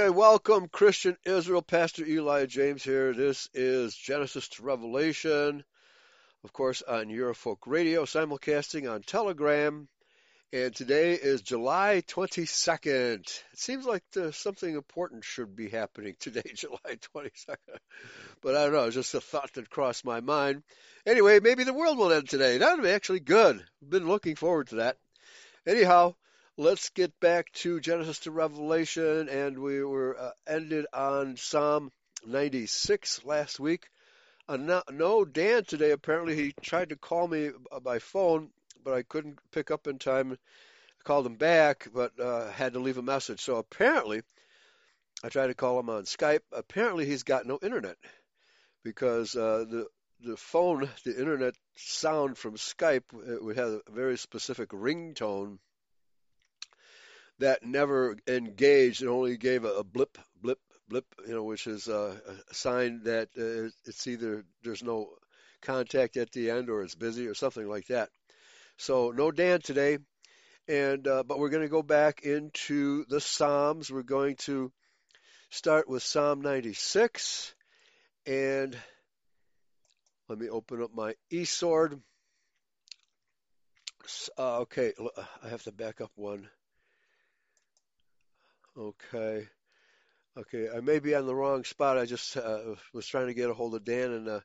Okay, welcome, Christian Israel. Pastor Eli James here. This is Genesis to Revelation, of course, on Eurofolk Radio, simulcasting on Telegram. And today is July 22nd. It seems like something important should be happening today, July 22nd. But I don't know, it's just a thought that crossed my mind. Anyway, maybe the world will end today. That would be actually good. Been looking forward to that. Anyhow, let's get back to Genesis to Revelation, and we were uh, ended on Psalm 96 last week. Uh, no, no, Dan today. Apparently, he tried to call me by phone, but I couldn't pick up in time. I called him back, but uh, had to leave a message. So apparently, I tried to call him on Skype. Apparently, he's got no internet because uh, the the phone, the internet sound from Skype, it would have a very specific ringtone that never engaged and only gave a, a blip, blip, blip, you know, which is a, a sign that uh, it's either there's no contact at the end or it's busy or something like that. So no Dan today, and uh, but we're going to go back into the Psalms. We're going to start with Psalm 96, and let me open up my eSword. Uh, okay, I have to back up one. Okay. Okay, I may be on the wrong spot. I just uh, was trying to get a hold of Dan and uh,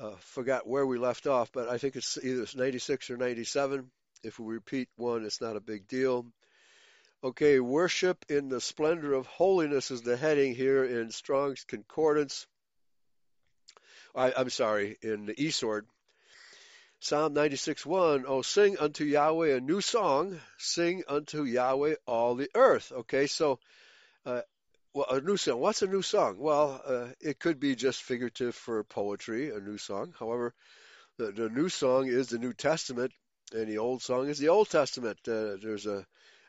uh, forgot where we left off, but I think it's either 96 or 97. If we repeat one, it's not a big deal. Okay, worship in the splendor of holiness is the heading here in Strong's Concordance. I, am sorry, in the eSword. Psalm 96:1, Oh, sing unto Yahweh a new song, sing unto Yahweh all the earth. Okay, so uh, well, a new song. What's a new song? Well, uh, it could be just figurative for poetry, a new song. However, the, the new song is the New Testament, and the old song is the Old Testament. Uh, there's a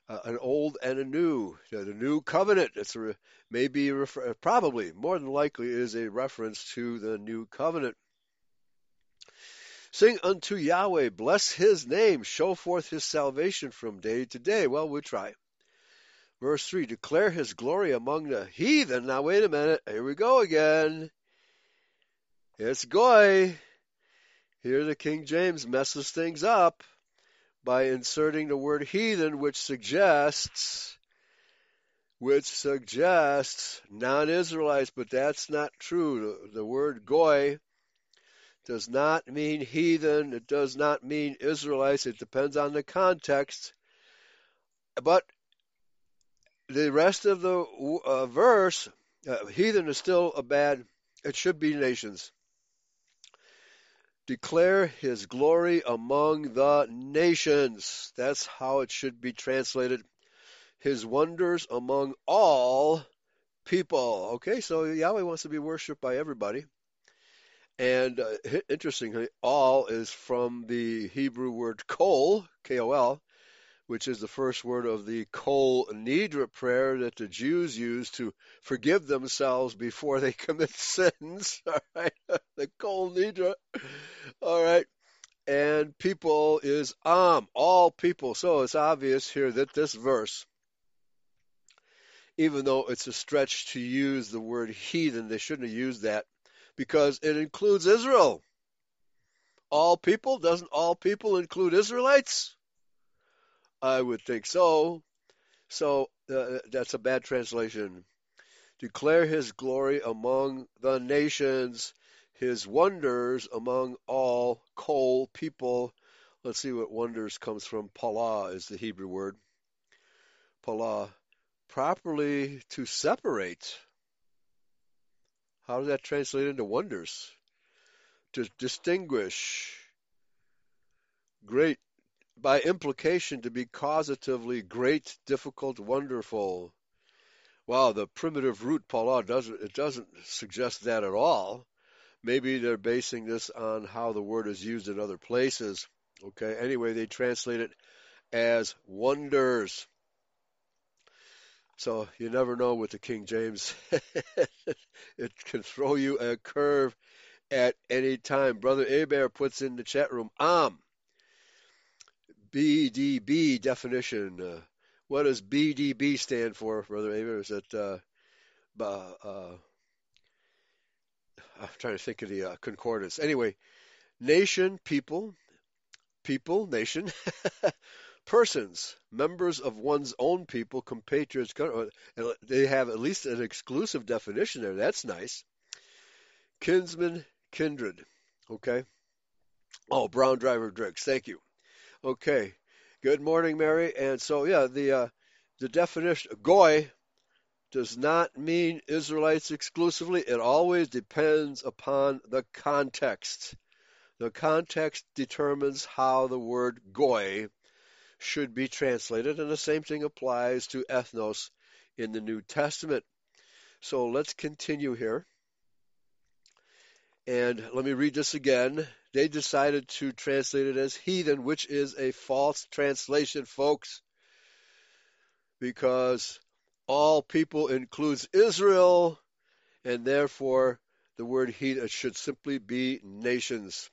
an old and a new, the new covenant. It's a, maybe refer, probably more than likely is a reference to the new covenant. Sing unto Yahweh, bless his name, show forth his salvation from day to day. Well, we'll try. Verse 3 Declare his glory among the heathen. Now, wait a minute. Here we go again. It's Goy. Here the King James messes things up by inserting the word heathen, which suggests which suggests non-Israelites, but that's not true. The, the word goy does not mean heathen. It does not mean Israelites. It depends on the context. But the rest of the uh, verse, uh, heathen is still a bad, it should be nations. Declare his glory among the nations. That's how it should be translated. His wonders among all people. Okay, so Yahweh wants to be worshiped by everybody. And uh, interestingly, all is from the Hebrew word kol, K-O-L, which is the first word of the kol nidre prayer that the Jews use to forgive themselves before they commit sins. All right, the kol nidre. All right, and people is am, all people. So it's obvious here that this verse, even though it's a stretch to use the word heathen, they shouldn't have used that because it includes Israel. All people? Doesn't all people include Israelites? I would think so. So uh, that's a bad translation. Declare his glory among the nations, his wonders among all kol people. Let's see what wonders comes from. Pala is the Hebrew word. Pala. Properly to separate how does that translate into wonders? To distinguish. Great. By implication, to be causatively great, difficult, wonderful. Wow, the primitive root pala doesn't it doesn't suggest that at all. Maybe they're basing this on how the word is used in other places. Okay. Anyway, they translate it as wonders. So you never know with the King James. it can throw you a curve at any time. Brother Aber puts in the chat room, Am. BDB definition. Uh, What does BDB stand for, Brother Aver? Is it, uh, uh, I'm trying to think of the uh, concordance. Anyway, nation, people, people, nation, persons, members of one's own people, compatriots. They have at least an exclusive definition there. That's nice. Kinsman, kindred. Okay. Oh, Brown Driver Briggs. Thank you. Okay. Good morning, Mary. And so, yeah, the uh, the definition goy does not mean Israelites exclusively. It always depends upon the context. The context determines how the word goy should be translated, and the same thing applies to ethnos in the New Testament. So let's continue here. And let me read this again. They decided to translate it as heathen, which is a false translation, folks, because all people includes Israel, and therefore the word heathen should simply be nations.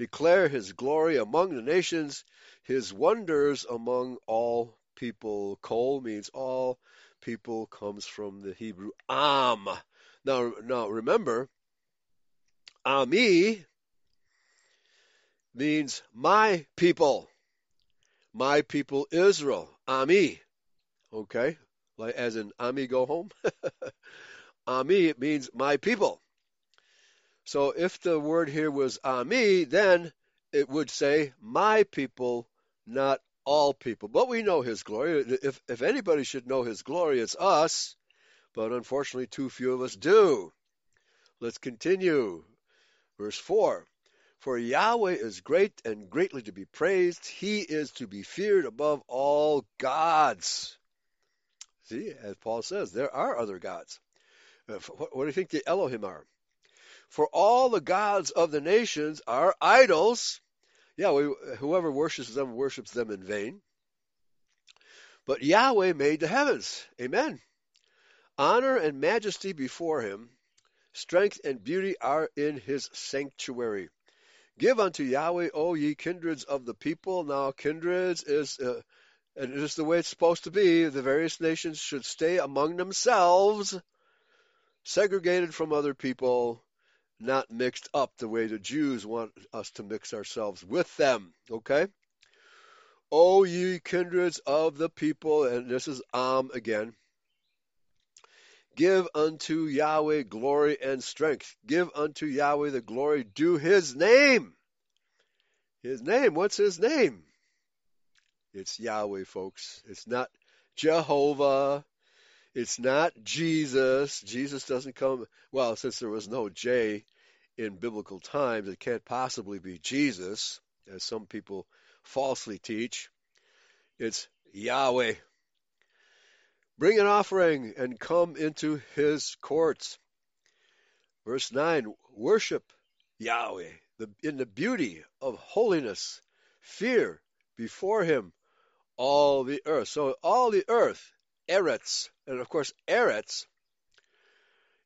Declare his glory among the nations, his wonders among all people. Kol means all people comes from the Hebrew am. Now, now remember, Ami means my people. My people Israel. Ami. Okay? Like as in Ami go home. Ami it means my people. So if the word here was Ami, then it would say my people, not all people. But we know his glory. If if anybody should know his glory, it's us. But unfortunately too few of us do. Let's continue. Verse 4 For Yahweh is great and greatly to be praised. He is to be feared above all gods. See, as Paul says, there are other gods. Uh, what, what do you think the Elohim are? For all the gods of the nations are idols. Yeah, we, whoever worships them worships them in vain. But Yahweh made the heavens. Amen. Honor and majesty before him Strength and beauty are in his sanctuary. Give unto Yahweh, O ye kindreds of the people. Now, kindreds is, uh, and it is the way it's supposed to be. The various nations should stay among themselves, segregated from other people, not mixed up the way the Jews want us to mix ourselves with them. Okay? O ye kindreds of the people, and this is Am again. Give unto Yahweh glory and strength. Give unto Yahweh the glory due his name. His name, what's his name? It's Yahweh, folks. It's not Jehovah. It's not Jesus. Jesus doesn't come, well, since there was no J in biblical times, it can't possibly be Jesus, as some people falsely teach. It's Yahweh. Bring an offering and come into his courts. Verse 9 Worship Yahweh in the beauty of holiness, fear before him all the earth. So, all the earth, Eretz, and of course, Eretz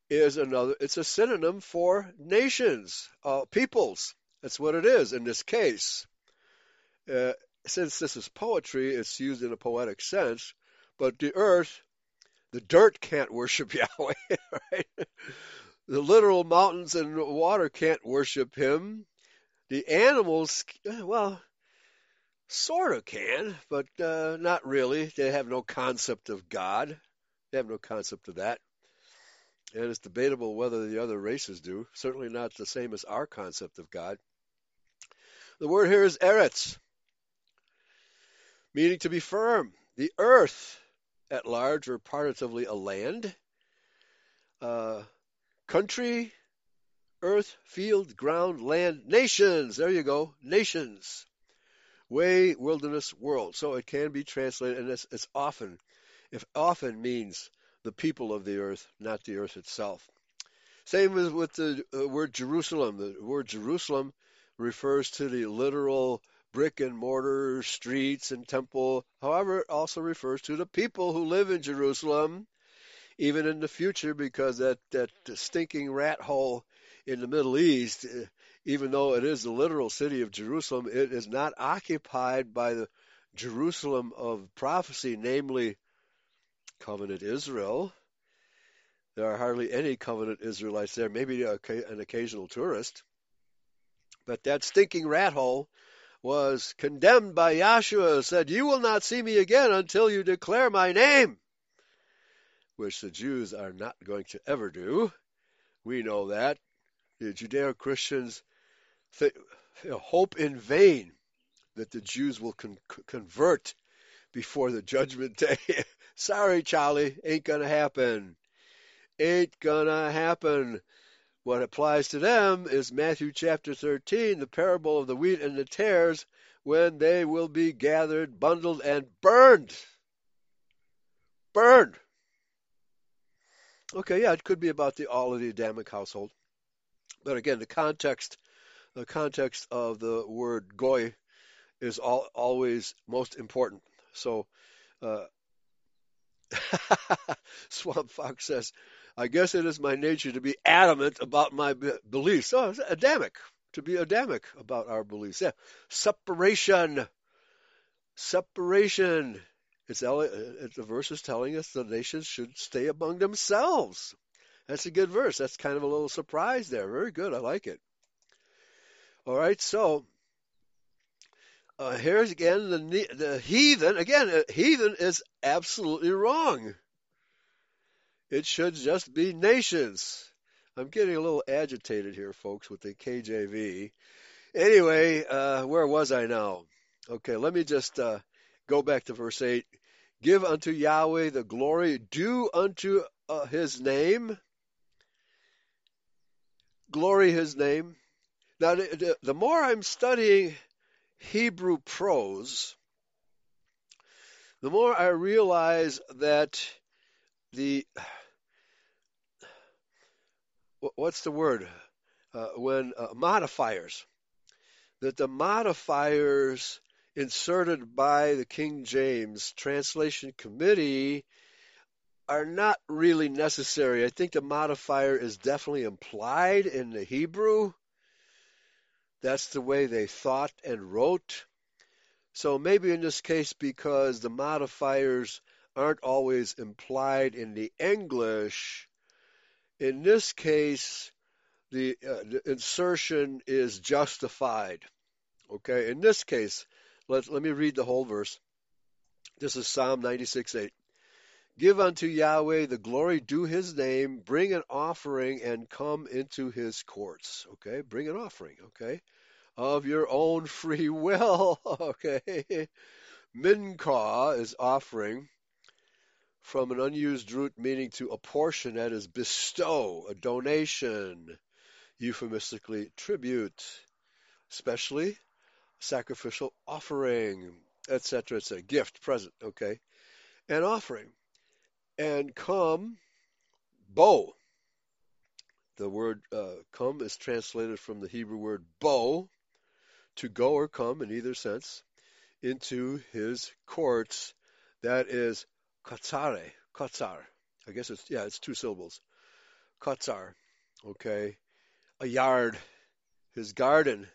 is another, it's a synonym for nations, uh, peoples. That's what it is in this case. Uh, since this is poetry, it's used in a poetic sense. But the earth, the dirt can't worship Yahweh, right? The literal mountains and water can't worship him. The animals, well, sort of can, but uh, not really. They have no concept of God. They have no concept of that. And it's debatable whether the other races do. Certainly not the same as our concept of God. The word here is eretz, meaning to be firm. The earth at large or partitively a land, uh, country, earth, field, ground, land, nations. There you go, nations. Way, wilderness, world. So it can be translated, and it's, it's often, if often means the people of the earth, not the earth itself. Same as with the uh, word Jerusalem. The word Jerusalem refers to the literal brick and mortar streets and temple. However, it also refers to the people who live in Jerusalem, even in the future, because that, that stinking rat hole in the Middle East, eh, even though it is the literal city of Jerusalem, it is not occupied by the, Jerusalem of prophecy, namely covenant Israel. There are hardly any covenant Israelites there, maybe an occasional tourist. But that stinking rat hole was condemned by Yahshua, said, You will not see me again until you declare my name, which the Jews are not going to ever do. We know that. The Judeo Christians th- hope in vain that the Jews will con- convert before the judgment day. Sorry, Charlie, ain't gonna happen. Ain't gonna happen. What applies to them is Matthew chapter 13, the parable of the wheat and the tares, when they will be gathered, bundled, and burned. Burned. Okay, yeah, it could be about the all of the Adamic household. But again, the context, the context of the word goy is all, always most important. So, uh, Swamp Fox says, I guess it is my nature to be adamant about my beliefs. Oh, it's Adamic, to be Adamic about our beliefs. Yeah. Separation. Separation. It's, it's the verse is telling us the nations should stay among themselves. That's a good verse. That's kind of a little surprise there. Very good. I like it. All right. So uh, here's again the the heathen. Again, uh, heathen is absolutely wrong. It should just be nations. I'm getting a little agitated here, folks, with the KJV. Anyway, uh, where was I now? Okay, let me just uh, go back to verse 8. Give unto Yahweh the glory due unto uh, his name. Glory his name. Now, the, the more I'm studying Hebrew prose, the more I realize that the what's the word uh, when uh, modifiers that the modifiers inserted by the King James Translation Committee are not really necessary. I think the modifier is definitely implied in the Hebrew. That's the way they thought and wrote. So maybe in this case, because the modifiers aren't always implied in the English, in this case, the, uh, the insertion is justified. Okay, in this case, let, let me read the whole verse. This is Psalm 96 8. Give unto Yahweh the glory due his name, bring an offering and come into his courts. Okay, bring an offering, okay, of your own free will. okay, Minka is offering from an unused root meaning to apportion, that is bestow, a donation, euphemistically tribute, especially sacrificial offering, etc., etc., gift, present, okay, an offering. And come, bow. The word uh, come is translated from the Hebrew word bow, to go or come in either sense, into his courts. That is Katsare, Katsar. I guess it's yeah, it's two syllables. Katsar. Okay. A yard. His garden.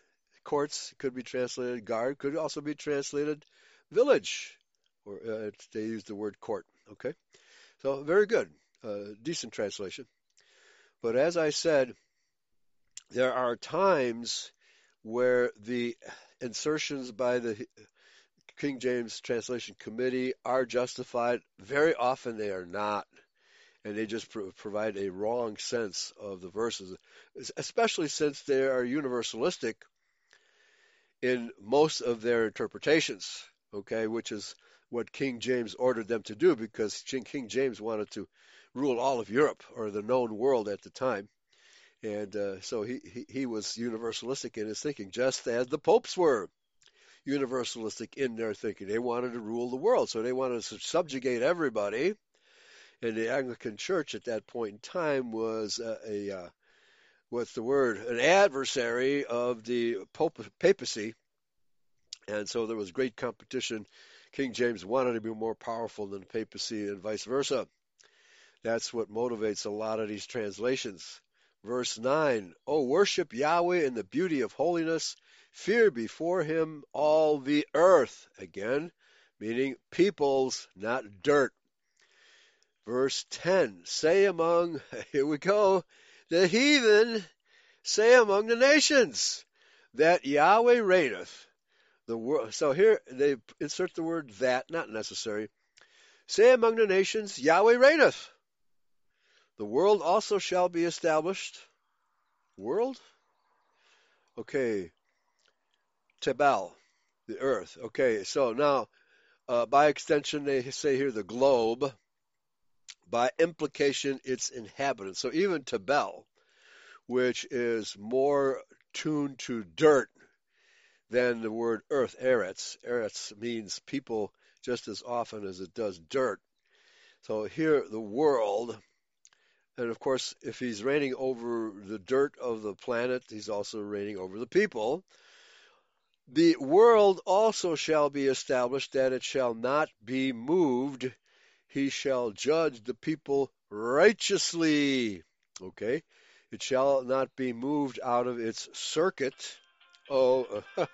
Courts could be translated guard, could also be translated village. Or uh, they use the word court. Okay. So very good. Uh, decent translation. But as I said, there are times where the insertions by the King James Translation Committee are justified. Very often they are not. And they just pro- provide a wrong sense of the verses, especially since they are universalistic in most of their interpretations, okay, which is what King James ordered them to do because King James wanted to rule all of Europe or the known world at the time. And uh, so he, he, he was universalistic in his thinking, just as the popes were universalistic in their thinking. They wanted to rule the world, so they wanted to subjugate everybody. And the Anglican Church at that point in time was a, a uh, what's the word? An adversary of the Pope, papacy. And so there was great competition. King James wanted to be more powerful than the papacy and vice versa. That's what motivates a lot of these translations. Verse 9, Oh, worship Yahweh in the beauty of holiness. Fear before him all the earth. Again, meaning peoples, not dirt. Verse 10 Say among, here we go, the heathen, say among the nations, that Yahweh reigneth. The word, so here they insert the word that, not necessary. Say among the nations, Yahweh reigneth. The world also shall be established. World? Okay. Tebel, the earth. Okay, so now, uh, by extension, they say here the globe. By implication, its inhabitants. So even Tebel, which is more tuned to dirt than the word earth, eretz. Eretz means people just as often as it does dirt. So here, the world, and of course, if he's reigning over the dirt of the planet, he's also reigning over the people. The world also shall be established that it shall not be moved. He shall judge the people righteously. Okay? It shall not be moved out of its circuit. Oh,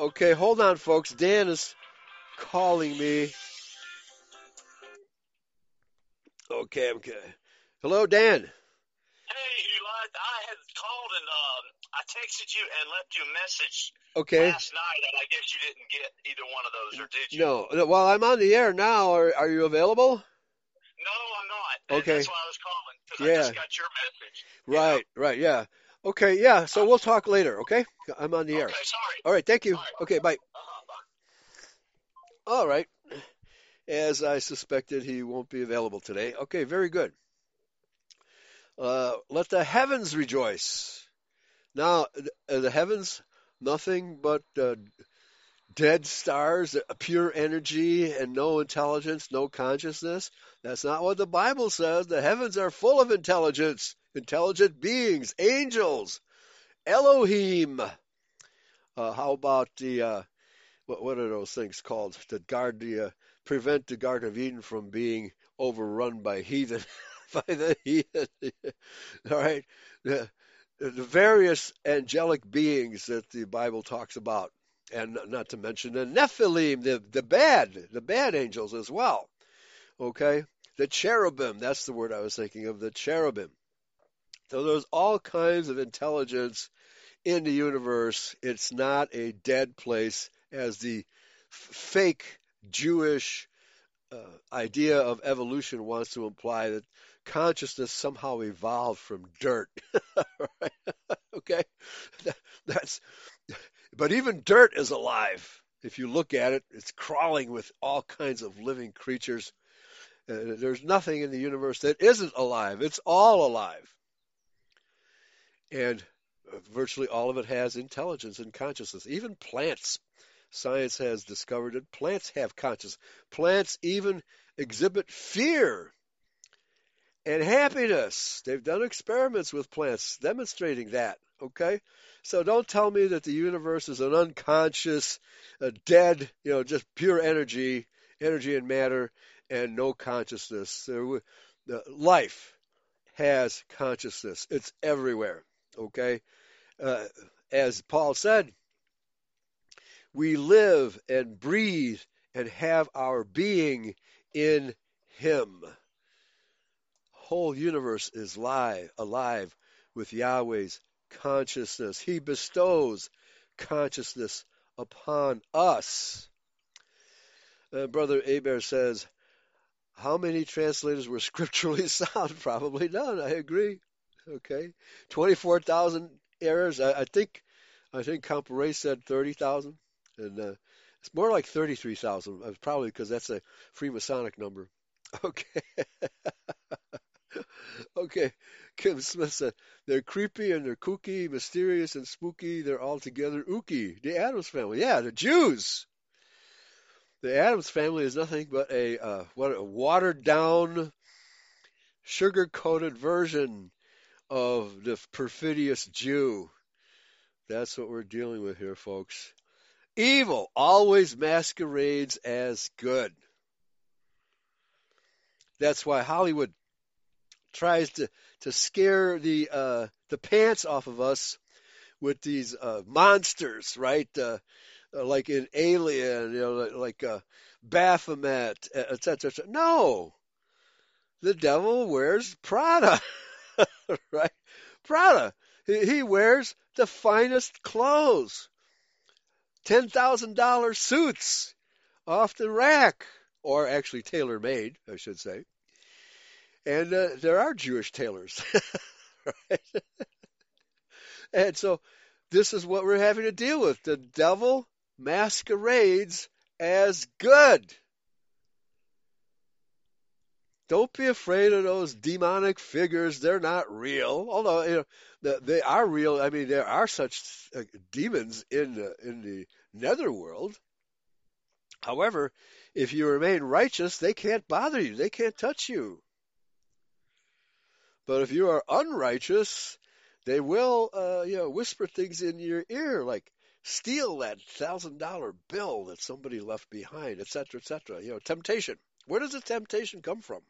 okay, hold on, folks. Dan is calling me. Okay, I'm okay. Hello, Dan. Hey, Eli. I had called and um, I texted you and left you a message Okay. last night, and I guess you didn't get either one of those, or did you? No, no, well, I'm on the air now. Are, are you available? No, I'm not. And Okay. That's why I was calling because Yeah. I just got your message. you Right, right, yeah. Okay, yeah, so we'll talk later, okay? I'm on the know. air. Sorry. All right, thank you. Right. Okay, bye. Uh-huh, bye. All right. As I suspected, he won't be available today. Okay, very good. Uh, let the heavens rejoice. Now, uh, the heavens, nothing but uh, dead stars, uh, pure energy, and no intelligence, no consciousness. That's not what the Bible says. The heavens are full of intelligence, intelligent beings, angels, Elohim. Uh, how about the uh, what, what are those things called that guard the uh, prevent the Garden of Eden from being overrun by heathen by the heathen? All right, the, the various angelic beings that the Bible talks about, and not to mention the Nephilim, the the bad the bad angels as well. Okay, the cherubim. That's the word I was thinking of. The cherubim. So there's all kinds of intelligence in the universe. It's not a dead place as the f- fake Jewish uh, idea of evolution wants to imply that consciousness somehow evolved from dirt. Okay, That- that's. But even dirt is alive. If you look at it, it's crawling with all kinds of living creatures. Uh, there's nothing in the universe that isn't alive. It's all alive. And uh, virtually all of it has intelligence and consciousness. Even plants. Science has discovered that plants have consciousness. Plants even exhibit fear and happiness. They've done experiments with plants demonstrating that. Okay? So don't tell me that the universe is an unconscious, a dead, you know, just pure energy, energy and matter, and no consciousness. The life has consciousness. It's everywhere. Okay? Uh, as Paul said, we live and breathe and have our being in Him. Whole universe is live, alive with Yahweh's consciousness. He bestows consciousness upon us. Uh, Brother Aber says, How many translators were scripturally sound? Probably none. I agree. Okay, twenty-four thousand errors. I, I think, I think Comparet said thirty thousand, and uh, it's more like thirty-three thousand. Uh, probably because that's a Freemasonic number. Okay. okay. Kim Smith said they're creepy and they're kooky, mysterious and spooky. They're altogether ooky. The Addams family, yeah, the Jews. The Addams family is nothing but a uh, what a watered down, sugar coated version of the perfidious Jew. That's what we're dealing with here, folks. Evil always masquerades as good. That's why Hollywood tries to, to scare the uh, the pants off of us with these uh, monsters, right? Uh, uh, like in Alien, you know, like, like uh, Baphomet, etc. Et no, the devil wears Prada, right? Prada. He, wears the finest clothes, ten thousand dollar suits off the rack, or actually tailor made, I should say. And uh, there are Jewish tailors, right? and so this is what we're having to deal with. The devil masquerades as good. Don't be afraid of those demonic figures. They're not real. Although you know they are real. I mean, there are such uh, demons in the, in the netherworld. However, if you remain righteous, they can't bother you. They can't touch you. But if you are unrighteous, they will, uh, you know, whisper things in your ear like, steal that thousand dollar bill that somebody left behind, etc., etc. You know, temptation. Where does the temptation come from?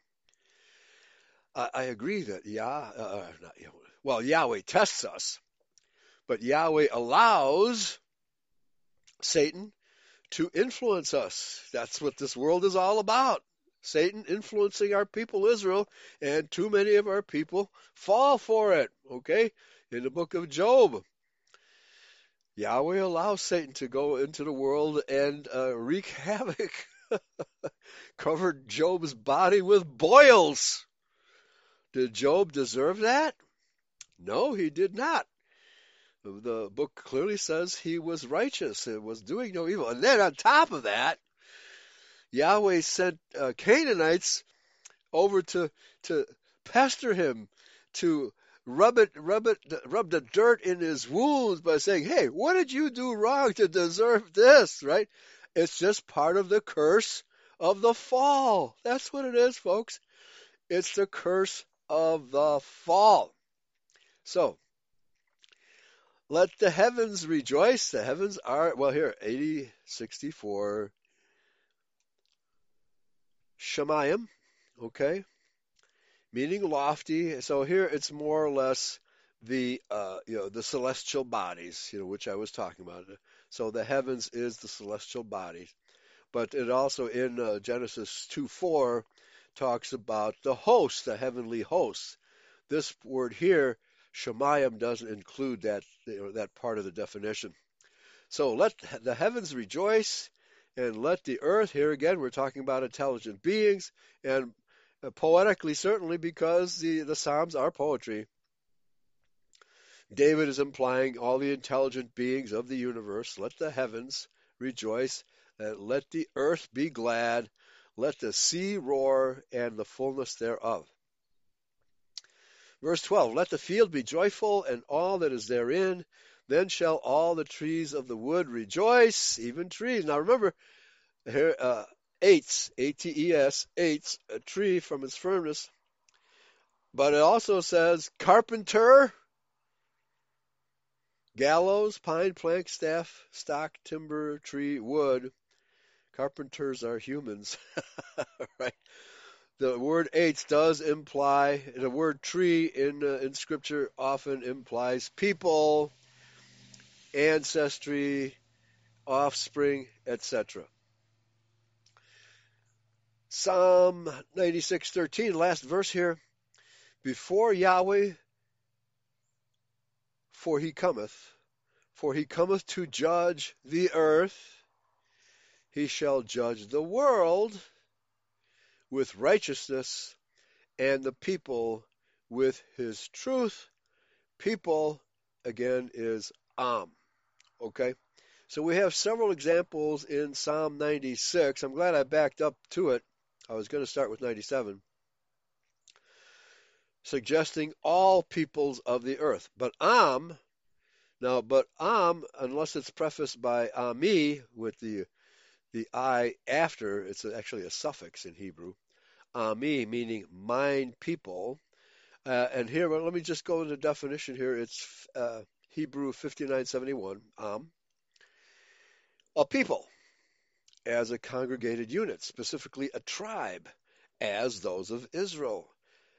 I, I agree that Yah, uh, uh, well, Yahweh tests us, but Yahweh allows Satan to influence us. That's what this world is all about. Satan influencing our people Israel, and too many of our people fall for it. Okay? In the book of Job, Yahweh allows Satan to go into the world and uh, wreak havoc. Covered Job's body with boils. Did Job deserve that? No, he did not. The book clearly says he was righteous and was doing no evil. And then on top of that, Yahweh sent uh, Canaanites over to to pester him, to rub it, rub it, rub the dirt in his wounds by saying, "Hey, what did you do wrong to deserve this?" Right? It's just part of the curse of the fall. That's what it is, folks. It's the curse of the fall. So, let the heavens rejoice. The heavens are, well, here, 80, 64, Shemayim, okay? meaning lofty. So here it's more or less the uh, you know the celestial bodies, you know, which I was talking about. So the heavens is the celestial bodies, but it also in uh, Genesis two four talks about the hosts, the heavenly hosts. This word here, Shemayim, doesn't include that that part of the definition. So let the heavens rejoice, and let the earth. Here again, we're talking about intelligent beings, and poetically, certainly, because the, the Psalms are poetry. David is implying all the intelligent beings of the universe. Let the heavens rejoice, and let the earth be glad. Let the sea roar and the fullness thereof. Verse 12 Let the field be joyful and all that is therein. Then shall all the trees of the wood rejoice, even trees. Now remember, here, uh, Ates, A-T-E-S, a tree from its firmness. But it also says carpenter, gallows, pine, plank, staff, stock, timber, tree, wood. Carpenters are humans, right? The word Ates does imply the word tree in uh, in Scripture often implies people, ancestry, offspring, etc. Psalm 96:13, last verse here. Before Yahweh, for he cometh, for he cometh to judge the earth. He shall judge the world with righteousness and the people with his truth. People, again, is Am. Okay? So we have several examples in Psalm 96. I'm glad I backed up to it I was going to start with 97, suggesting all peoples of the earth. But Am, now, but Am, unless it's prefaced by Ami with the the I after, it's actually a suffix in Hebrew. Ami meaning mine people. Uh, and here, well, let me just go into definition here. It's uh, Hebrew 5971, Am. A people as a congregated unit, specifically a tribe, as those of Israel.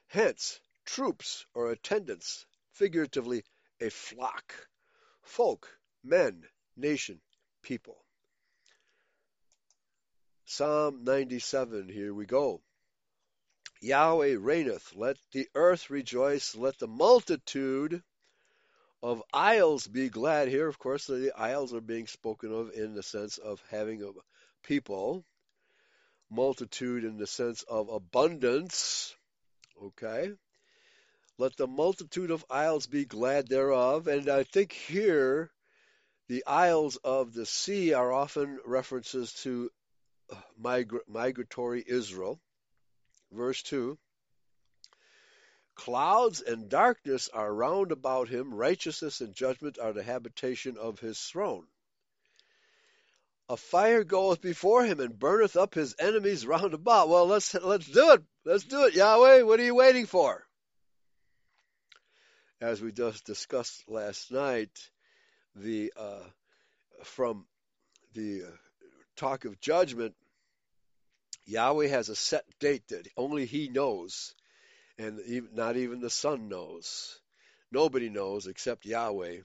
Hence, troops or attendants, figuratively, a flock, folk, men, nation, people. Psalm 97, here we go. Yahweh reigneth, let the earth rejoice, let the multitude of isles be glad. Here, of course, the isles are being spoken of in the sense of having a people, multitude in the sense of abundance. Okay? Let the multitude of isles be glad thereof. And I think here the isles of the sea are often references to migra- migratory Israel. Verse 2 Clouds and darkness are round about him, righteousness and judgment are the habitation of his throne. A fire goeth before him and burneth up his enemies round about. Well, let's let's do it. Let's do it, Yahweh. What are you waiting for? As we just discussed last night, the uh, from the uh, talk of judgment, Yahweh has a set date that only He knows, and not even the Son knows. Nobody knows except Yahweh.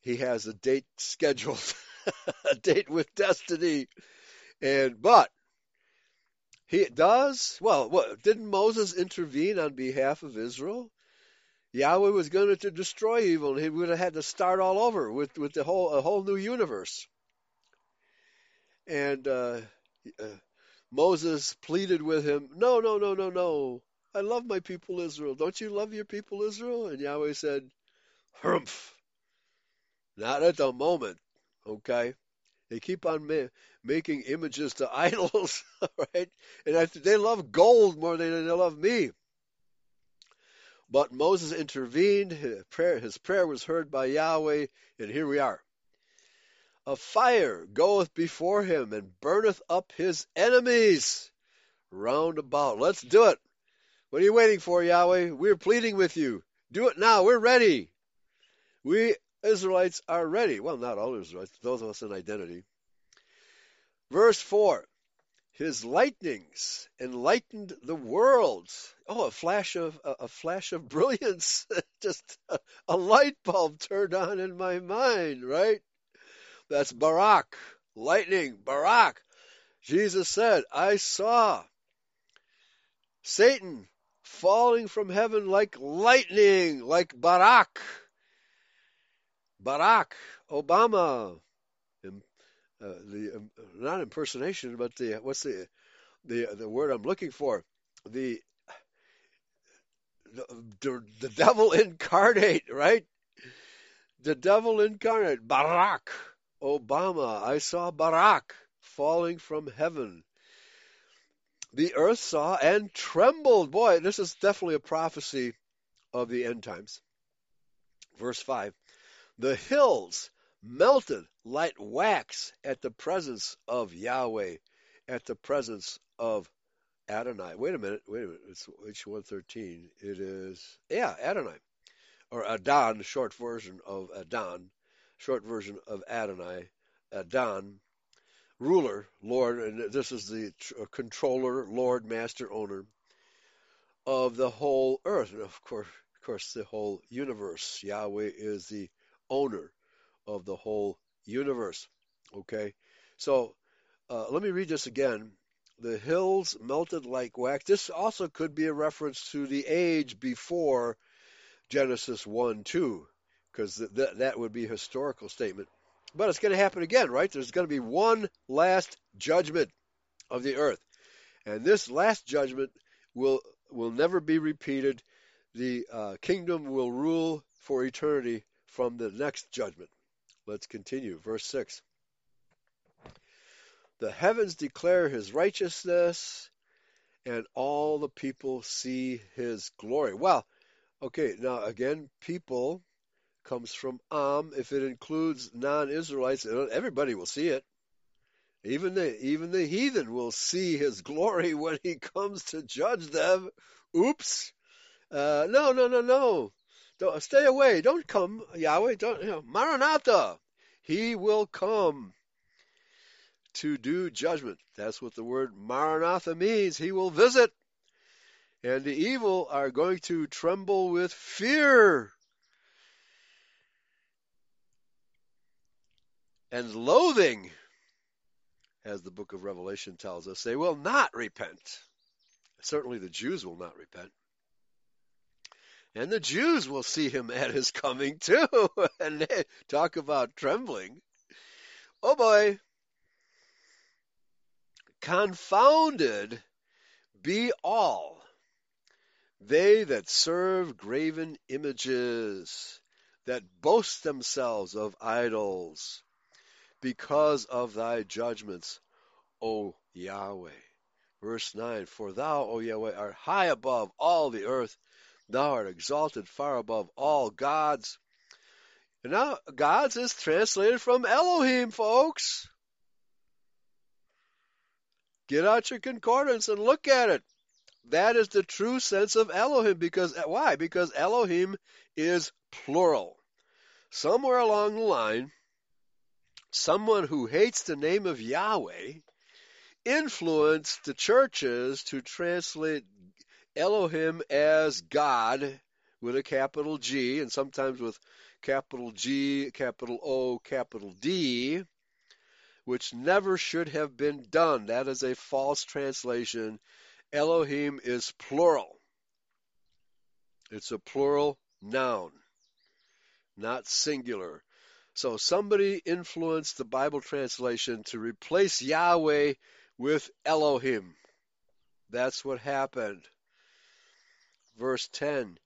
He has a date scheduled, a date with destiny, and but he does well. What didn't Moses intervene on behalf of Israel? Yahweh was going to destroy evil, and he would have had to start all over with with the whole a whole new universe. And uh, uh, Moses pleaded with him, "No, no, no, no, no. I love my people Israel. Don't you love your people Israel?" And Yahweh said, "Humph. Not at the moment. Okay." They keep on ma- making images to idols, right? And they love gold more than they love me. But Moses intervened. His prayer, his prayer was heard by Yahweh, and here we are. A fire goeth before him and burneth up his enemies round about. Let's do it. What are you waiting for, Yahweh? We're pleading with you. Do it now. We're ready. We Israelites are ready. Well, not all Israelites, those of us in identity. Verse 4 His lightnings enlightened the worlds. Oh, a flash of a, a flash of brilliance. Just a, a light bulb turned on in my mind, right? That's Barak, lightning, Barak. Jesus said, I saw Satan falling from heaven like lightning, like Barak. Barack Obama, uh, the um, not impersonation, but the what's the the the word I'm looking for? The the, the devil incarnate, right? The devil incarnate, Barack Obama. I saw Barack falling from heaven. The earth saw and trembled. Boy, this is definitely a prophecy of the end times. Verse 5 the hills melted like wax at the presence of Yahweh, at the presence of Adonai. Wait a minute, wait a minute. It's H113. It is, yeah, Adonai. Or Adon, short version of Adon, short version of Adonai. Adon, ruler, Lord, and this is the controller, Lord, master, owner of the whole earth. And of course, of course, the whole universe. Yahweh is the owner of the whole universe. Okay? So uh, let me read this again. The hills melted like wax. This also could be a reference to the age before Genesis 1 2, because th- that would be a historical statement. But it's going to happen again, right? There's going to be one last judgment of the earth. And this last judgment will will never be repeated. The uh, kingdom will rule for eternity from the next judgment. Let's continue. Verse 6. The heavens declare his righteousness, and all the people see his glory. Well, okay, now again, people comes from Am. If it includes non Israelites, everybody will see it. Even the even the heathen will see his glory when he comes to judge them. Oops. Uh, no, no, no, no. Don't, stay away. Don't come, Yahweh. Don't, you know, Maranatha. He will come to do judgment. That's what the word Maranatha means. He will visit. And the evil are going to tremble with fear and loathing as the book of Revelation tells us. They will not repent. Certainly the Jews will not repent. And the Jews will see him at his coming too. and they talk about trembling. Oh boy. Confounded be all they that serve graven images, that boast themselves of idols, because of thy judgments, O Yahweh. Verse 9 For thou, O Yahweh, art high above all the earth, thou art exalted far above all gods. And now, gods is translated from Elohim, folks. Get out your concordance and look at it. That is the true sense of Elohim because why? Because Elohim is plural. Somewhere along the line, someone who hates the name of Yahweh influenced the churches to translate Elohim as God with a capital G and sometimes with capital G, capital O, capital D, which never should have been done. That is a false translation. Elohim is plural. It's a plural noun, not singular. So somebody influenced the Bible translation to replace Yahweh with Elohim. That's what happened. Verse 10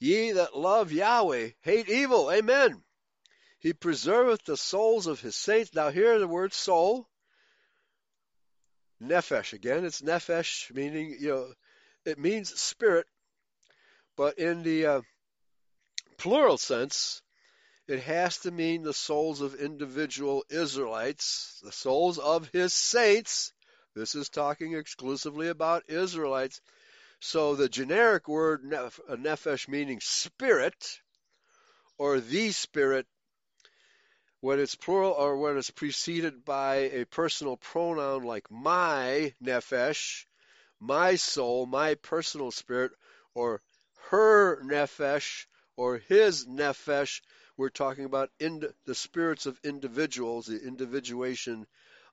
Ye that love Yahweh hate evil. Amen. He preserveth the souls of his saints. Now, here the word soul, nephesh again. It's nephesh, meaning, you know, it means spirit, but in the uh, plural sense, it has to mean the souls of individual Israelites, the souls of his saints. This is talking exclusively about Israelites. So the generic word nephesh uh, meaning spirit or the spirit when it's plural or when it's preceded by a personal pronoun like my nephesh, my soul, my personal spirit, or her nephesh or his nephesh, we're talking about the spirits of individuals, the individuation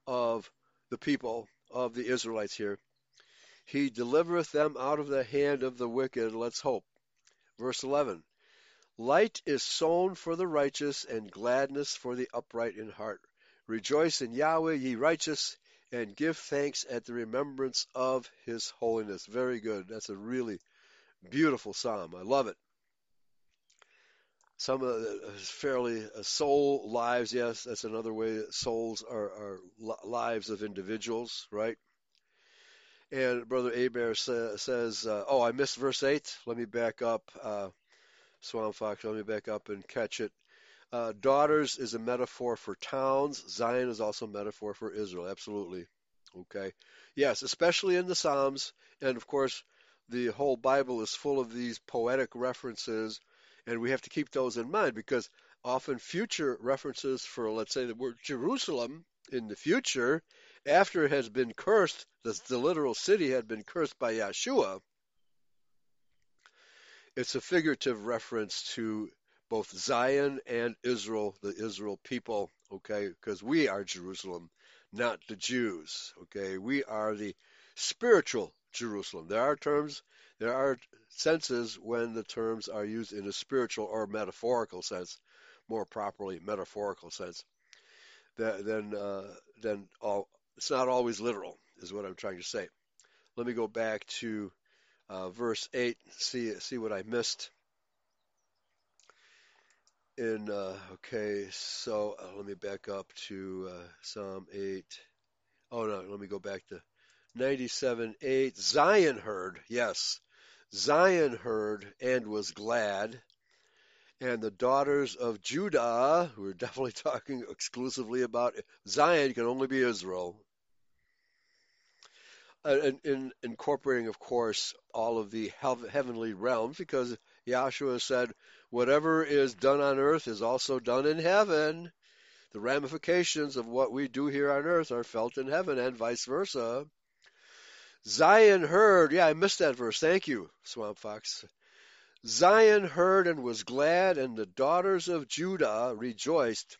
of the people of the Israelites here. He delivereth them out of the hand of the wicked. Let's hope. Verse 11 Light is sown for the righteous, and gladness for the upright in heart. Rejoice in Yahweh, ye righteous, and give thanks at the remembrance of his holiness. Very good. That's a really beautiful psalm. I love it. Some of the fairly uh, soul lives, yes, that's another way that souls are, are lives of individuals, right? And Brother Aber sa- says, uh, oh, I missed verse 8. Let me back up. Uh, Swamp Fox, let me back up and catch it. Uh, daughters is a metaphor for towns. Zion is also a metaphor for Israel. Absolutely. Okay. Yes, especially in the Psalms. And of course, the whole Bible is full of these poetic references. And we have to keep those in mind because often future references for, let's say, the word Jerusalem in the future, after it has been cursed, the, the literal city had been cursed by Yeshua it's a figurative reference to both Zion and Israel, the Israel people, okay? Because we are Jerusalem, not the Jews, okay? We are the spiritual Jerusalem. There are terms, there are senses when the terms are used in a spiritual or metaphorical sense, more properly metaphorical sense. Then, uh, then all, it's not always literal, is what I'm trying to say. Let me go back to uh, verse 8, see, see what I missed. In, uh, okay, so uh, let me back up to uh, Psalm 8. Oh, no, let me go back to 97 8. Zion heard, yes, Zion heard and was glad. And the daughters of Judah, we're definitely talking exclusively about Zion, can only be Israel, in, in, incorporating, of course, all of the heavenly realms, because Yahshua said, "Whatever is done on earth is also done in heaven." The ramifications of what we do here on earth are felt in heaven, and vice versa. Zion heard. Yeah, I missed that verse. Thank you, Swamp Fox. Zion heard and was glad, and the daughters of Judah rejoiced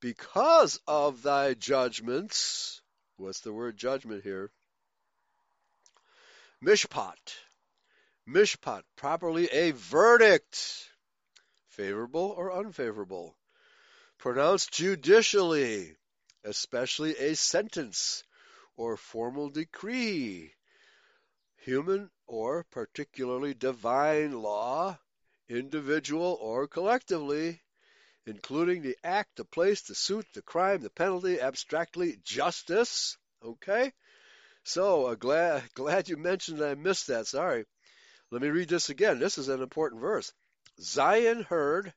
because of thy judgments What's the word judgment here? Mishpat. Mishpat, properly a verdict. Favorable or unfavorable. Pronounced judicially, especially a sentence or formal decree. Human or particularly divine law, individual or collectively, including the act, the place, the suit, the crime, the penalty, abstractly, justice. Okay? So, uh, glad, glad you mentioned that. I missed that. Sorry. Let me read this again. This is an important verse. Zion heard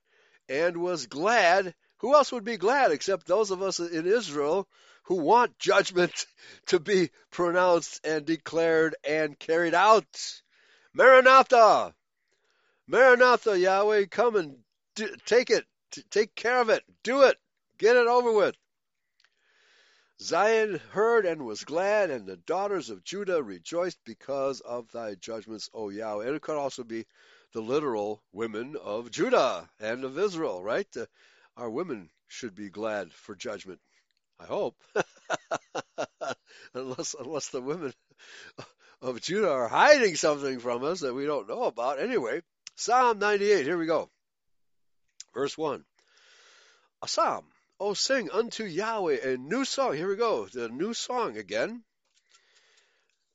and was glad. Who else would be glad except those of us in Israel who want judgment to be pronounced and declared and carried out? Maranatha! Maranatha, Yahweh, come and take it. Take care of it. Do it. Get it over with. Zion heard and was glad, and the daughters of Judah rejoiced because of thy judgments, O Yahweh. And it could also be the literal women of Judah and of Israel, right? Uh, our women should be glad for judgment. I hope. unless unless the women of Judah are hiding something from us that we don't know about. Anyway, Psalm 98, here we go. Verse 1. A psalm. Oh, sing unto Yahweh a new song. Here we go. The new song again,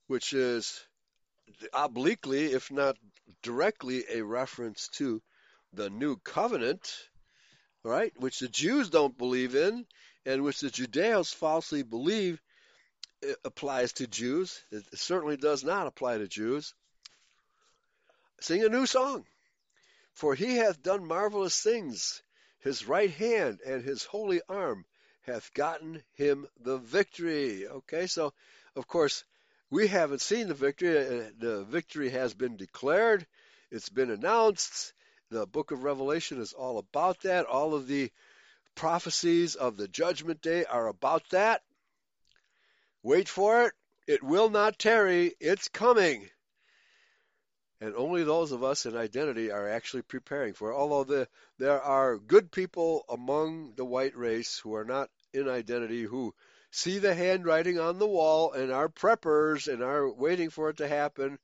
which is obliquely, if not directly, a reference to the new covenant, right? Which the Jews don't believe in, and which the Judeans falsely believe applies to Jews. It certainly does not apply to Jews. Sing a new song. For he hath done marvelous things. His right hand and his holy arm hath gotten him the victory. Okay, so of course we haven't seen the victory. Uh, the victory has been declared. It's been announced. The book of Revelation is all about that. All of the prophecies of the judgment day are about that. Wait for it. It will not tarry. It's coming. And only those of us in identity are actually preparing for it. Although the, there are good people among the white race who are not in identity, who see the handwriting on the wall and are preppers and are waiting for it to happen.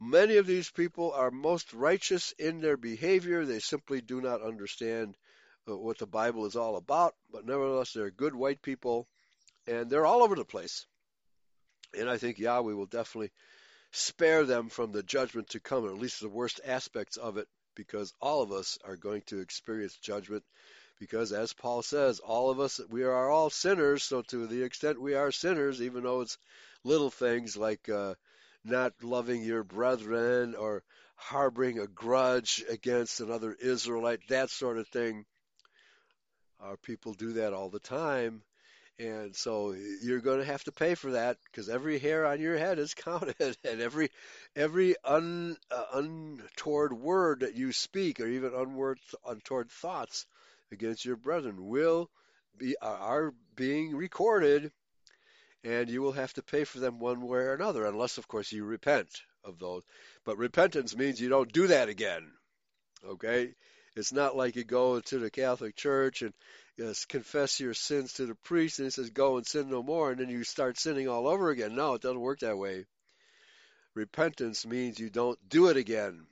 Many of these people are most righteous in their behavior. They simply do not understand uh, what the Bible is all about, but nevertheless, they're good white people, and they're all over the place. And I think Yahweh will definitely spare them from the judgment to come, or at least the worst aspects of it, because all of us are going to experience judgment. Because as Paul says, all of us, we are all sinners. So to the extent we are sinners, even though it's little things like uh, not loving your brethren or harboring a grudge against another Israelite, that sort of thing. Our people do that all the time. And so you're going to have to pay for that because every hair on your head is counted, and every every un, uh, untoward word that you speak, or even unword, untoward thoughts against your brethren, will be are being recorded, and you will have to pay for them one way or another, unless, of course, you repent of those. But repentance means you don't do that again. Okay, it's not like you go to the Catholic Church and yes, confess your sins to the priest, and he says, "Go and sin no more," and then you start sinning all over again. No, it doesn't work that way. Repentance means you don't do it again.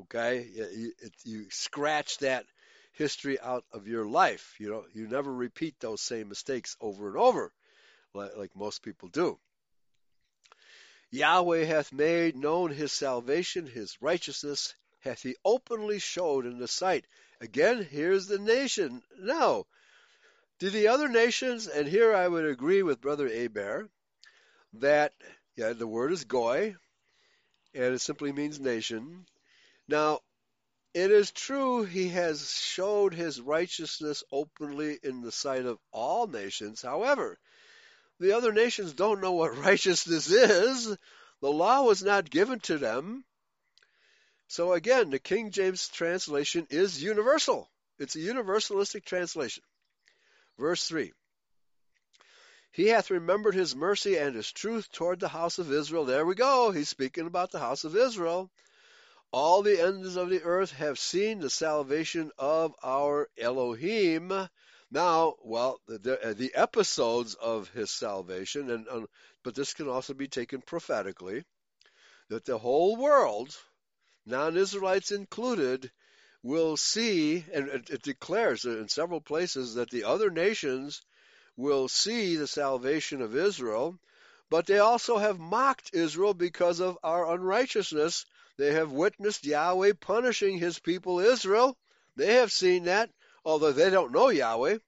Okay, you, it, you scratch that history out of your life. You know, you never repeat those same mistakes over and over, like, most people do. Yahweh hath made known his salvation, his righteousness hath he openly showed in the sight Again, here's the nation. Now, do the other nations, and here I would agree with Brother Aber, that, yeah, the word is goy, and it simply means nation. Now, it is true he has showed his righteousness openly in the sight of all nations. However, the other nations don't know what righteousness is. The law was not given to them. So again, the King James translation is universal. It's a universalistic translation. Verse 3 He hath remembered his mercy and his truth toward the house of Israel. There we go. He's speaking about the house of Israel. All the ends of the earth have seen the salvation of our Elohim. Now, well, the, the, uh, the episodes of his salvation, and, and but this can also be taken prophetically, that the whole world, non-Israelites included, will see, and it, it declares in several places that the other nations will see the salvation of Israel, but they also have mocked Israel because of our unrighteousness. They have witnessed Yahweh punishing his people Israel. They have seen that, although they don't know Yahweh.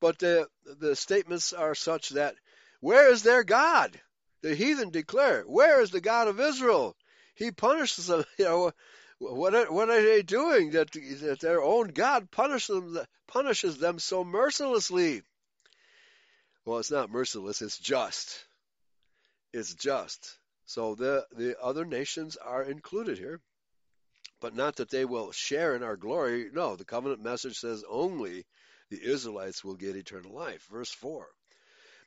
But the, the statements are such that, where is their God? The heathen declare, where is the God of Israel? He punishes them. You know, what are, what are they doing that, that their own God punishes them, punishes them so mercilessly? Well, it's not merciless, it's just. It's just. So the, the other nations are included here, but not that they will share in our glory. No, the covenant message says only the Israelites will get eternal life. Verse 4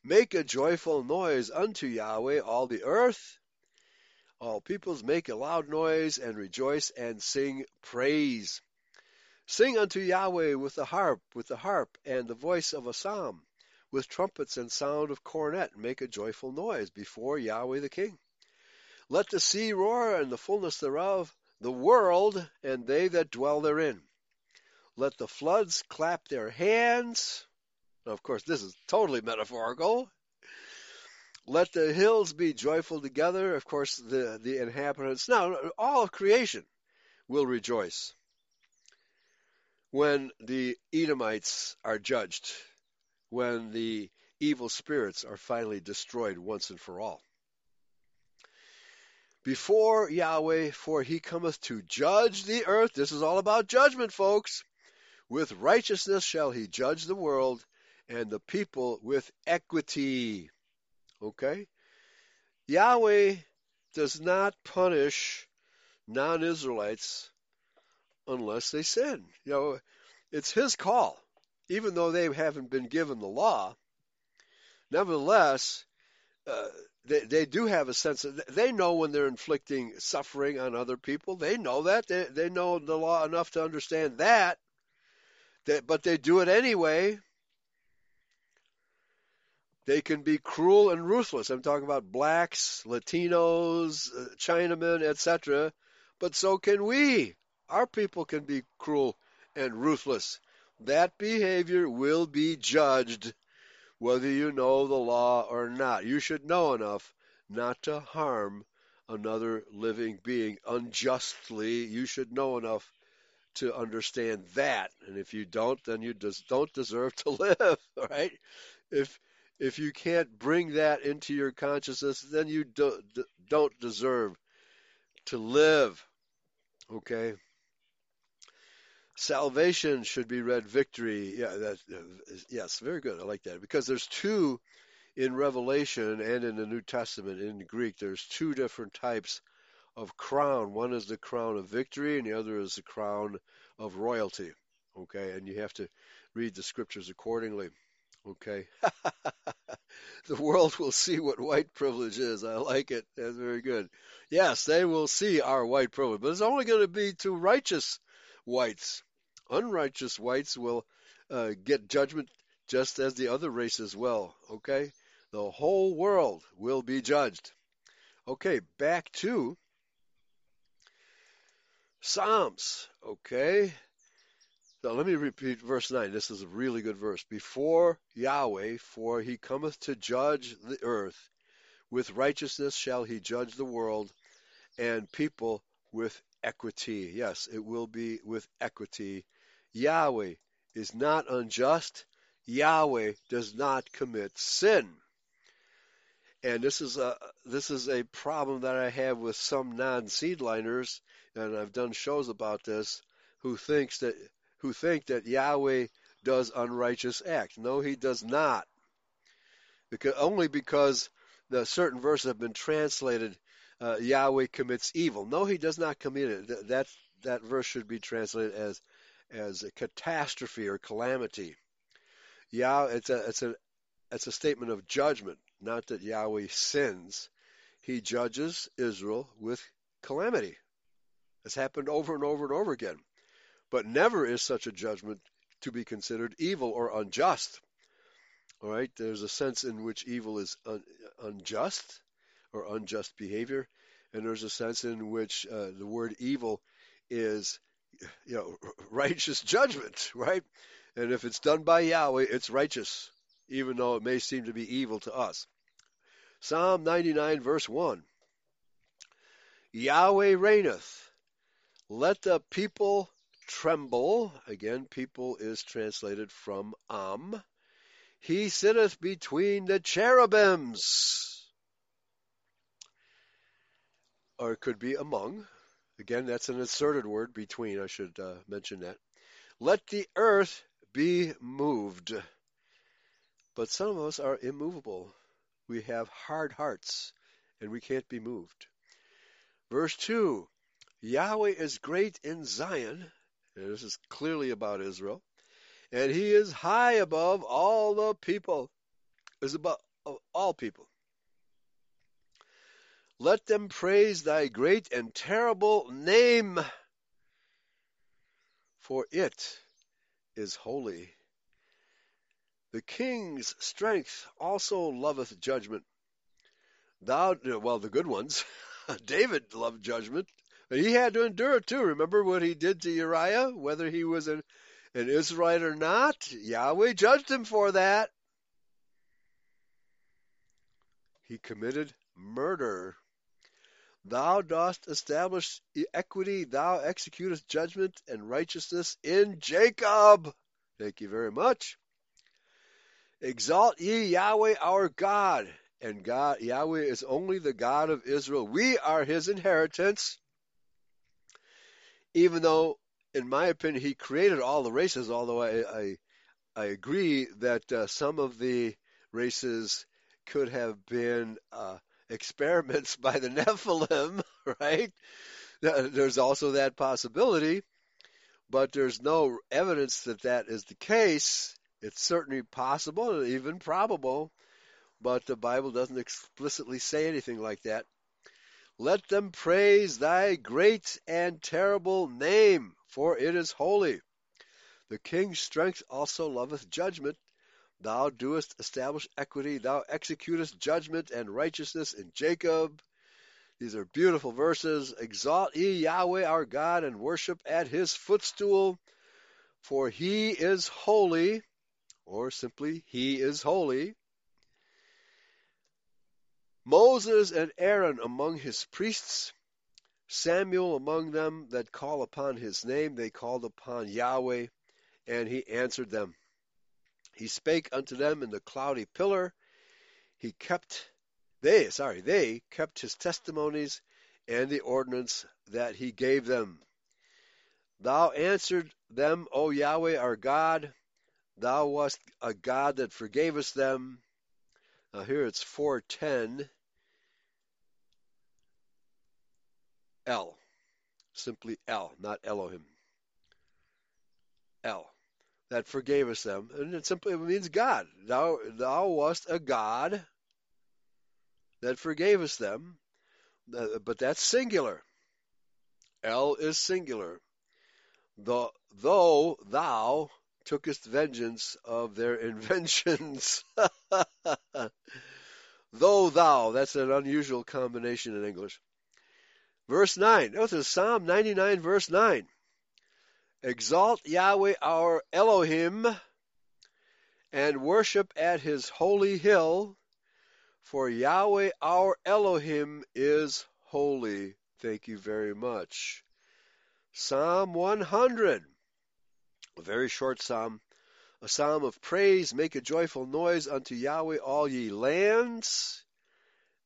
Make a joyful noise unto Yahweh, all the earth. All peoples make a loud noise and rejoice and sing praise. Sing unto Yahweh with the harp, with the harp and the voice of a psalm, with trumpets and sound of cornet, make a joyful noise before Yahweh the King. Let the sea roar and the fullness thereof, the world and they that dwell therein. Let the floods clap their hands. Now, of course, this is totally metaphorical. Let the hills be joyful together. Of course, the, the inhabitants, now, all of creation will rejoice when the Edomites are judged, when the evil spirits are finally destroyed once and for all. Before Yahweh, for he cometh to judge the earth. This is all about judgment, folks. With righteousness shall he judge the world, and the people with equity. Okay? Yahweh does not punish non Israelites unless they sin. You know, it's his call. Even though they haven't been given the law, nevertheless, uh, they, they do have a sense of, they know when they're inflicting suffering on other people. They know that. They, they know the law enough to understand that. that but they do it anyway. They can be cruel and ruthless. I'm talking about blacks, Latinos, uh, Chinamen, etc. But so can we. Our people can be cruel and ruthless. That behavior will be judged whether you know the law or not. You should know enough not to harm another living being unjustly. You should know enough to understand that. And if you don't, then you just don't deserve to live, right? If if you can't bring that into your consciousness, then you do, don't deserve to live. Okay? Salvation should be read victory. Yeah, yes, very good. I like that because there's two in Revelation and in the New Testament in Greek. There's two different types of crown. One is the crown of victory, and the other is the crown of royalty. Okay, and you have to read the scriptures accordingly. Okay. the world will see what white privilege is. I like it. That's very good. Yes, they will see our white privilege, but it's only going to be to righteous whites. Unrighteous whites will uh, get judgment just as the other races will. Okay? The whole world will be judged. Okay, back to Psalms. Okay? Now let me repeat verse 9. This is a really good verse. Before Yahweh, for he cometh to judge the earth, with righteousness shall he judge the world, and people with equity. Yes, it will be with equity. Yahweh is not unjust. Yahweh does not commit sin. And this is a this is a problem that I have with some non-seedliners, and I've done shows about this, who thinks that who think that Yahweh does unrighteous acts. No, he does not. Because only because the certain verses have been translated uh, Yahweh commits evil. No, he does not commit it. That that verse should be translated as as a catastrophe or calamity. Yah, it's a it's a it's a statement of judgment, not that Yahweh sins. He judges Israel with calamity. It's happened over and over and over again. But never is such a judgment to be considered evil or unjust. All right, there's a sense in which evil is un, unjust or unjust behavior, and there's a sense in which uh, the word evil is, you know, righteous judgment, right? And if it's done by Yahweh, it's righteous, even though it may seem to be evil to us. Psalm 99, verse 1. Yahweh reigneth. Let the people tremble. Again, people is translated from Am. He sitteth between the cherubims. Or it could be among. Again, that's an inserted word, between. I should uh, mention that. Let the earth be moved. But some of us are immovable. We have hard hearts, and we can't be moved. Verse 2 Yahweh is great in Zion, and this is clearly about Israel, and he is high above all the people, is above all people. Let them praise thy great and terrible name, for it is holy. The king's strength also loveth judgment. Thou, well, the good ones, David loved judgment. But he had to endure it too. Remember what he did to Uriah? Whether he was an, an Israelite or not, Yahweh judged him for that. He committed murder. Thou dost establish equity, thou executest judgment and righteousness in Jacob. Thank you very much. Exalt ye Yahweh our God. And God Yahweh is only the God of Israel. We are his inheritance. Even though, in my opinion, he created all the races, although I, I, I agree that uh, some of the races could have been uh, experiments by the Nephilim, right? There's also that possibility, but there's no evidence that that is the case. It's certainly possible and even probable, but the Bible doesn't explicitly say anything like that. Let them praise thy great and terrible name, for it is holy. The king's strength also loveth judgment. Thou doest establish equity. Thou executest judgment and righteousness in Jacob. These are beautiful verses. Exalt ye Yahweh our God and worship at his footstool, for he is holy, or simply, he is holy. Moses and Aaron among his priests, Samuel among them that call upon his name, they called upon Yahweh, and he answered them. He spake unto them in the cloudy pillar. He kept, they, sorry, they kept his testimonies and the ordinance that he gave them. Thou answered them, O Yahweh our God. Thou wast a God that forgavest them. Now here it's 410. El. Simply El, not Elohim. El that forgave us them. And it simply means God. Thou, thou wast a God that forgave us them. Uh, but that's singular. El is singular. The, though thou tookest vengeance of their inventions. though thou, that's an unusual combination in English. Verse 9. This is Psalm 99, verse 9. Exalt Yahweh our Elohim and worship at his holy hill, for Yahweh our Elohim is holy. Thank you very much. Psalm 100, a very short psalm, a psalm of praise. Make a joyful noise unto Yahweh, all ye lands.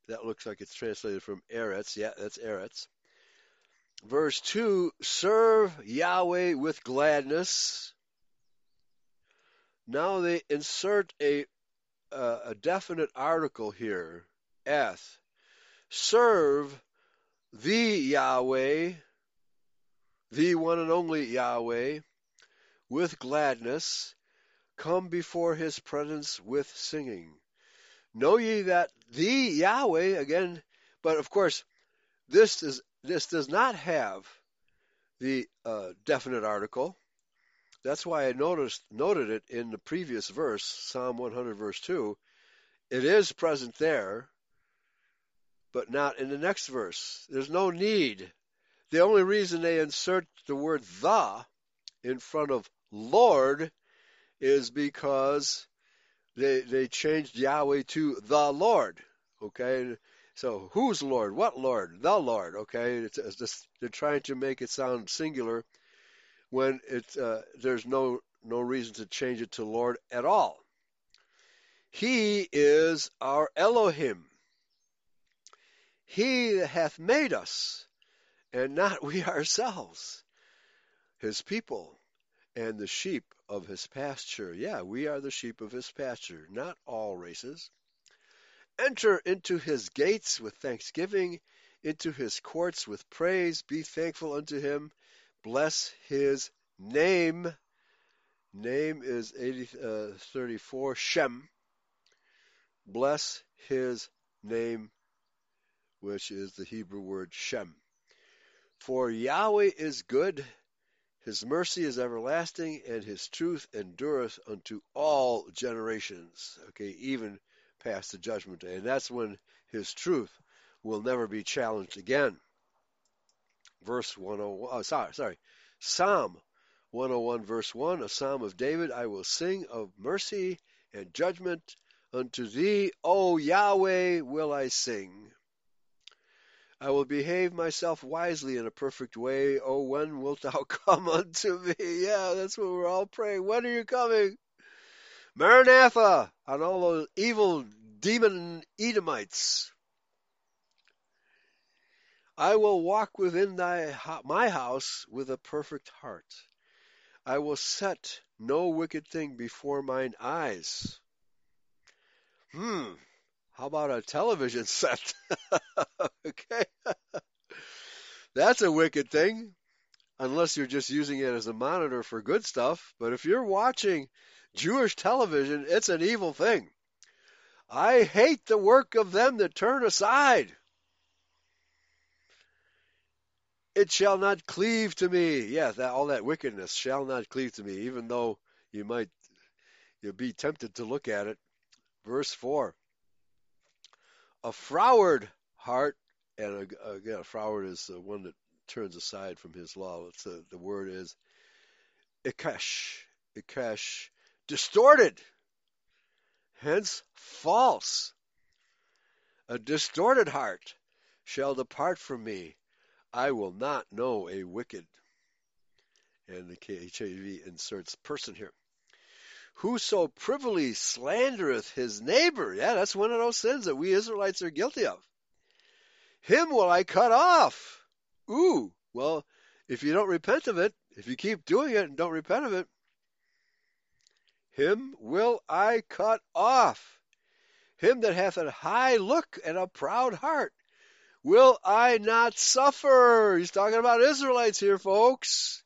That looks like it's translated from Eretz. Yeah, that's Eretz verse 2 serve Yahweh with gladness. Now they insert a, uh, a definite article here, eth. Serve the Yahweh, the one and only Yahweh, with gladness. Come before his presence with singing. Know ye that the Yahweh, again, but of course, this is this does not have the uh, definite article. That's why I noticed noted it in the previous verse, Psalm 100 verse 2. It is present there, but not in the next verse. There's no need. The only reason they insert the word the in front of Lord is because they they changed Yahweh to the Lord. Okay, so who's Lord? What Lord? The Lord. Okay, it's, it's just, they're trying to make it sound singular when it uh, there's no no reason to change it to Lord at all. He is our Elohim. He hath made us, and not we ourselves, his people, and the sheep of his pasture. Yeah, we are the sheep of his pasture, not all races. Enter into his gates with thanksgiving, into his courts with praise. Be thankful unto him. Bless his name. Name is 80, uh, 34, Shem. Bless his name, which is the Hebrew word Shem. For Yahweh is good, his mercy is everlasting, and his truth endureth unto all generations. Okay, even past the judgment day. And that's when his truth will never be challenged again. Verse 101, oh, uh, sorry, sorry. Psalm 101, verse 1, a psalm of David, I will sing of mercy and judgment. Unto thee, O Yahweh, will I sing. I will behave myself wisely in a perfect way. Oh, when wilt thou come unto me? Yeah, that's what we're all praying. When are you coming? Maranatha on all those evil demon Edomites. I will walk within thy my house with a perfect heart. I will set no wicked thing before mine eyes. Hmm. How about a television set? okay. That's a wicked thing. Unless you're just using it as a monitor for good stuff. But if you're watching Jewish television, it's an evil thing. I hate the work of them that turn aside. It shall not cleave to me. Yeah, that, all that wickedness shall not cleave to me, even though you might you be tempted to look at it. Verse 4. A froward heart, and again, a froward is the one that turns aside from his law. It's a, the word is ikesh, ikesh, distorted hence false. A distorted heart shall depart from me. I will not know a wicked. And the KJV inserts person here. Whoso privily slandereth his neighbor. Yeah, that's one of those sins that we Israelites are guilty of. Him will I cut off. Ooh, well, if you don't repent of it, if you keep doing it and don't repent of it, him will I cut off. Him that hath a high look and a proud heart will I not suffer. He's talking about Israelites here, folks.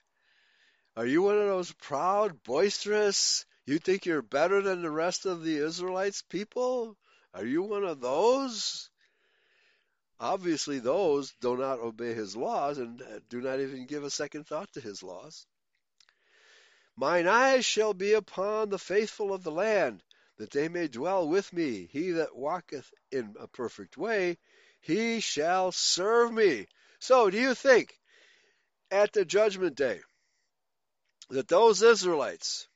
Are you one of those proud, boisterous, you think you're better than the rest of the Israelites people? Are you one of those? Obviously, those do not obey his laws and do not even give a second thought to his laws. Mine eyes shall be upon the faithful of the land, that they may dwell with me. He that walketh in a perfect way, he shall serve me. So, do you think at the judgment day that those Israelites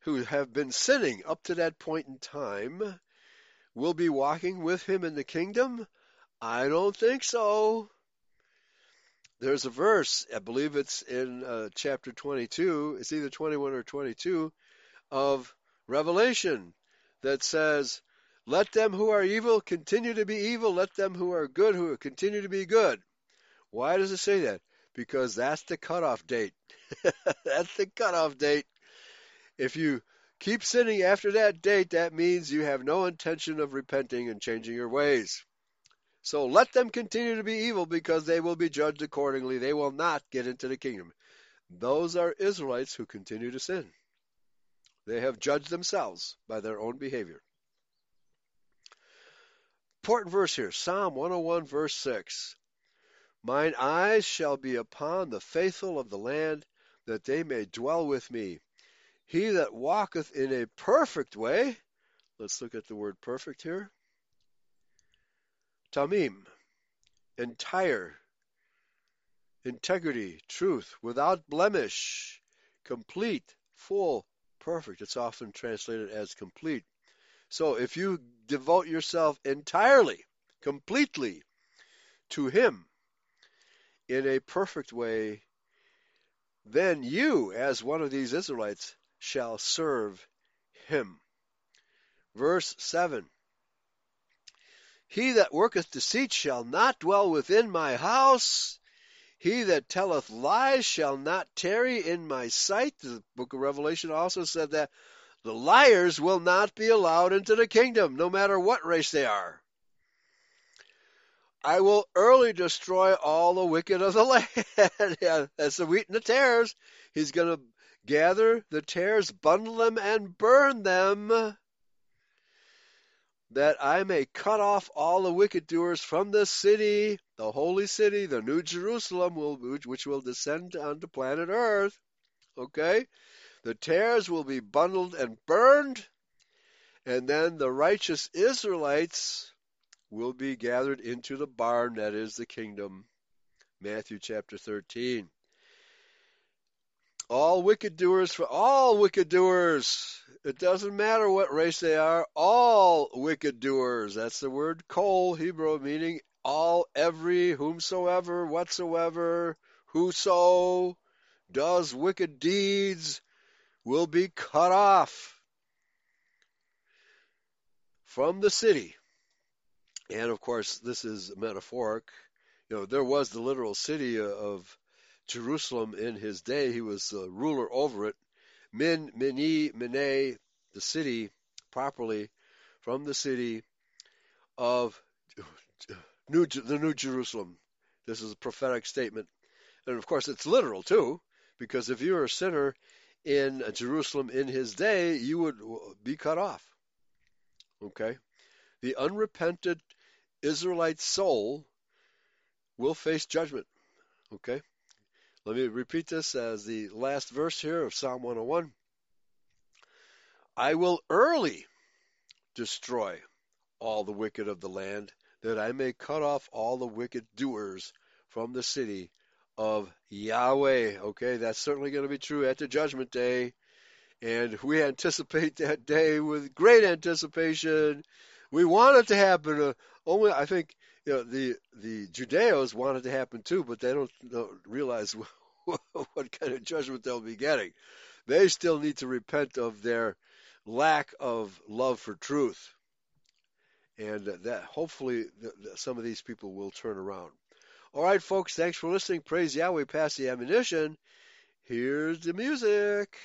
who have been sinning up to that point in time will be walking with him in the kingdom? I don't think so there's a verse, I believe it's in uh, chapter 22, it's either 21 or 22 of Revelation that says, Let them who are evil continue to be evil, let them who are good who continue to be good. Why does it say that? Because that's the cutoff date. that's the cutoff date. If you keep sinning after that date, that means you have no intention of repenting and changing your ways. So let them continue to be evil because they will be judged accordingly. They will not get into the kingdom. Those are Israelites who continue to sin. They have judged themselves by their own behavior. Important verse here Psalm 101, verse 6. Mine eyes shall be upon the faithful of the land, that they may dwell with me. He that walketh in a perfect way, let's look at the word perfect here. Tamim, entire, integrity, truth, without blemish, complete, full, perfect. It's often translated as complete. So if you devote yourself entirely, completely to Him in a perfect way, then you, as one of these Israelites, shall serve Him. Verse 7 He that worketh deceit shall not dwell within my house. He that telleth lies shall not tarry in my sight. The book of Revelation also said that the liars will not be allowed into the kingdom, no matter what race they are. I will early destroy all the wicked of the land. that's the wheat and the tares. He's going to gather the tares, bundle them, and burn them, that I may cut off all the wicked doers from the city, the holy city, the new Jerusalem, which will descend onto planet Earth. Okay? The tares will be bundled and burned, and then the righteous Israelites will be gathered into the barn that is the kingdom. Matthew chapter 13. All wicked doers for all wicked doers. It doesn't matter what race they are, all wicked doers. That's the word kol, Hebrew, meaning all, every, whomsoever, whatsoever, whoso does wicked deeds will be cut off from the city. And of course, this is metaphoric. You know, there was the literal city of Jerusalem in his day. He was the ruler over it. Min, Mini, Mine, the city, properly, from the city of New, the New Jerusalem. This is a prophetic statement. And of course, it's literal too, because if you were a sinner in Jerusalem in his day, you would be cut off. Okay? The unrepentant Israelite soul will face judgment. Okay? Let me repeat this as the last verse here of Psalm 101. I will early destroy all the wicked of the land, that I may cut off all the wicked doers from the city of Yahweh. Okay, that's certainly going to be true at the judgment day. And we anticipate that day with great anticipation. We want it to happen. Uh, only I think you know the the Judeos want it to happen too, but they don't, don't realize what kind of judgment they'll be getting. They still need to repent of their lack of love for truth, and that hopefully some of these people will turn around. All right, folks, thanks for listening. Praise Yahweh. Pass the ammunition. Here's the music.